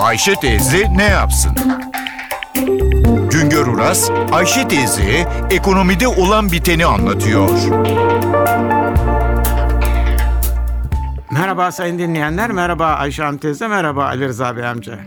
Ayşe teyze ne yapsın? Güngör Uras, Ayşe teyze ekonomide olan biteni anlatıyor. Merhaba sayın dinleyenler, merhaba Ayşe Hanım teyze, merhaba Ali Rıza Bey amca.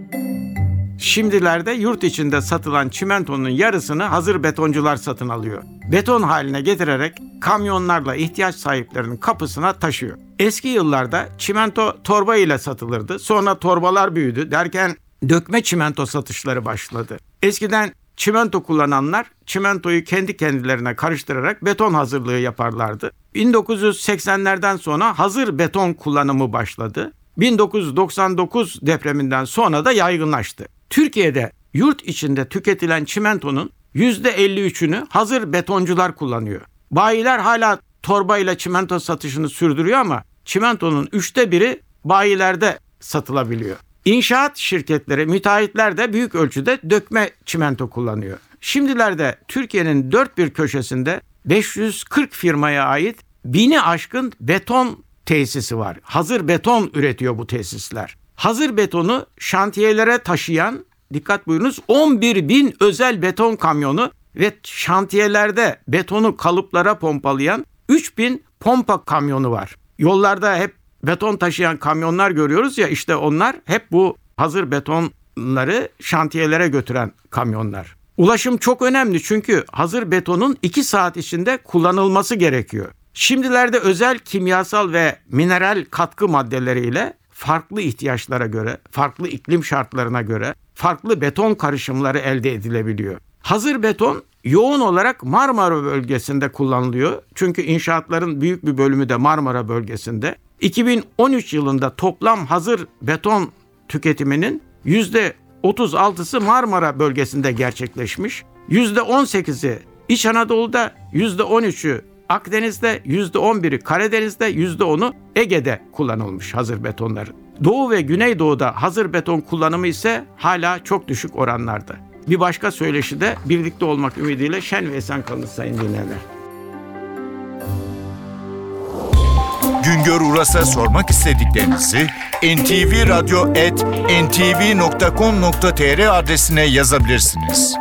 Şimdilerde yurt içinde satılan çimentonun yarısını hazır betoncular satın alıyor. Beton haline getirerek kamyonlarla ihtiyaç sahiplerinin kapısına taşıyor. Eski yıllarda çimento torba ile satılırdı. Sonra torbalar büyüdü derken dökme çimento satışları başladı. Eskiden çimento kullananlar çimentoyu kendi kendilerine karıştırarak beton hazırlığı yaparlardı. 1980'lerden sonra hazır beton kullanımı başladı. 1999 depreminden sonra da yaygınlaştı. Türkiye'de yurt içinde tüketilen çimentonun %53'ünü hazır betoncular kullanıyor. Bayiler hala torbayla çimento satışını sürdürüyor ama çimentonun üçte biri bayilerde satılabiliyor. İnşaat şirketleri, müteahhitler de büyük ölçüde dökme çimento kullanıyor. Şimdilerde Türkiye'nin dört bir köşesinde 540 firmaya ait bini aşkın beton tesisi var. Hazır beton üretiyor bu tesisler. Hazır betonu şantiyelere taşıyan, dikkat buyurunuz 11 bin özel beton kamyonu ve şantiyelerde betonu kalıplara pompalayan 3 bin pompa kamyonu var. Yollarda hep beton taşıyan kamyonlar görüyoruz ya işte onlar hep bu hazır betonları şantiyelere götüren kamyonlar. Ulaşım çok önemli çünkü hazır betonun 2 saat içinde kullanılması gerekiyor. Şimdilerde özel kimyasal ve mineral katkı maddeleriyle farklı ihtiyaçlara göre, farklı iklim şartlarına göre farklı beton karışımları elde edilebiliyor. Hazır beton yoğun olarak Marmara bölgesinde kullanılıyor. Çünkü inşaatların büyük bir bölümü de Marmara bölgesinde. 2013 yılında toplam hazır beton tüketiminin %36'sı Marmara bölgesinde gerçekleşmiş. %18'i İç Anadolu'da, %13'ü Akdeniz'de, %11'i Karadeniz'de, %10'u Ege'de kullanılmış hazır betonların. Doğu ve Güneydoğu'da hazır beton kullanımı ise hala çok düşük oranlarda. Bir başka söyleşi de birlikte olmak ümidiyle şen ve esen kalın sayın dinleyenler. Güngör Uras'a sormak istediklerinizi ntvradio.com.tr adresine yazabilirsiniz.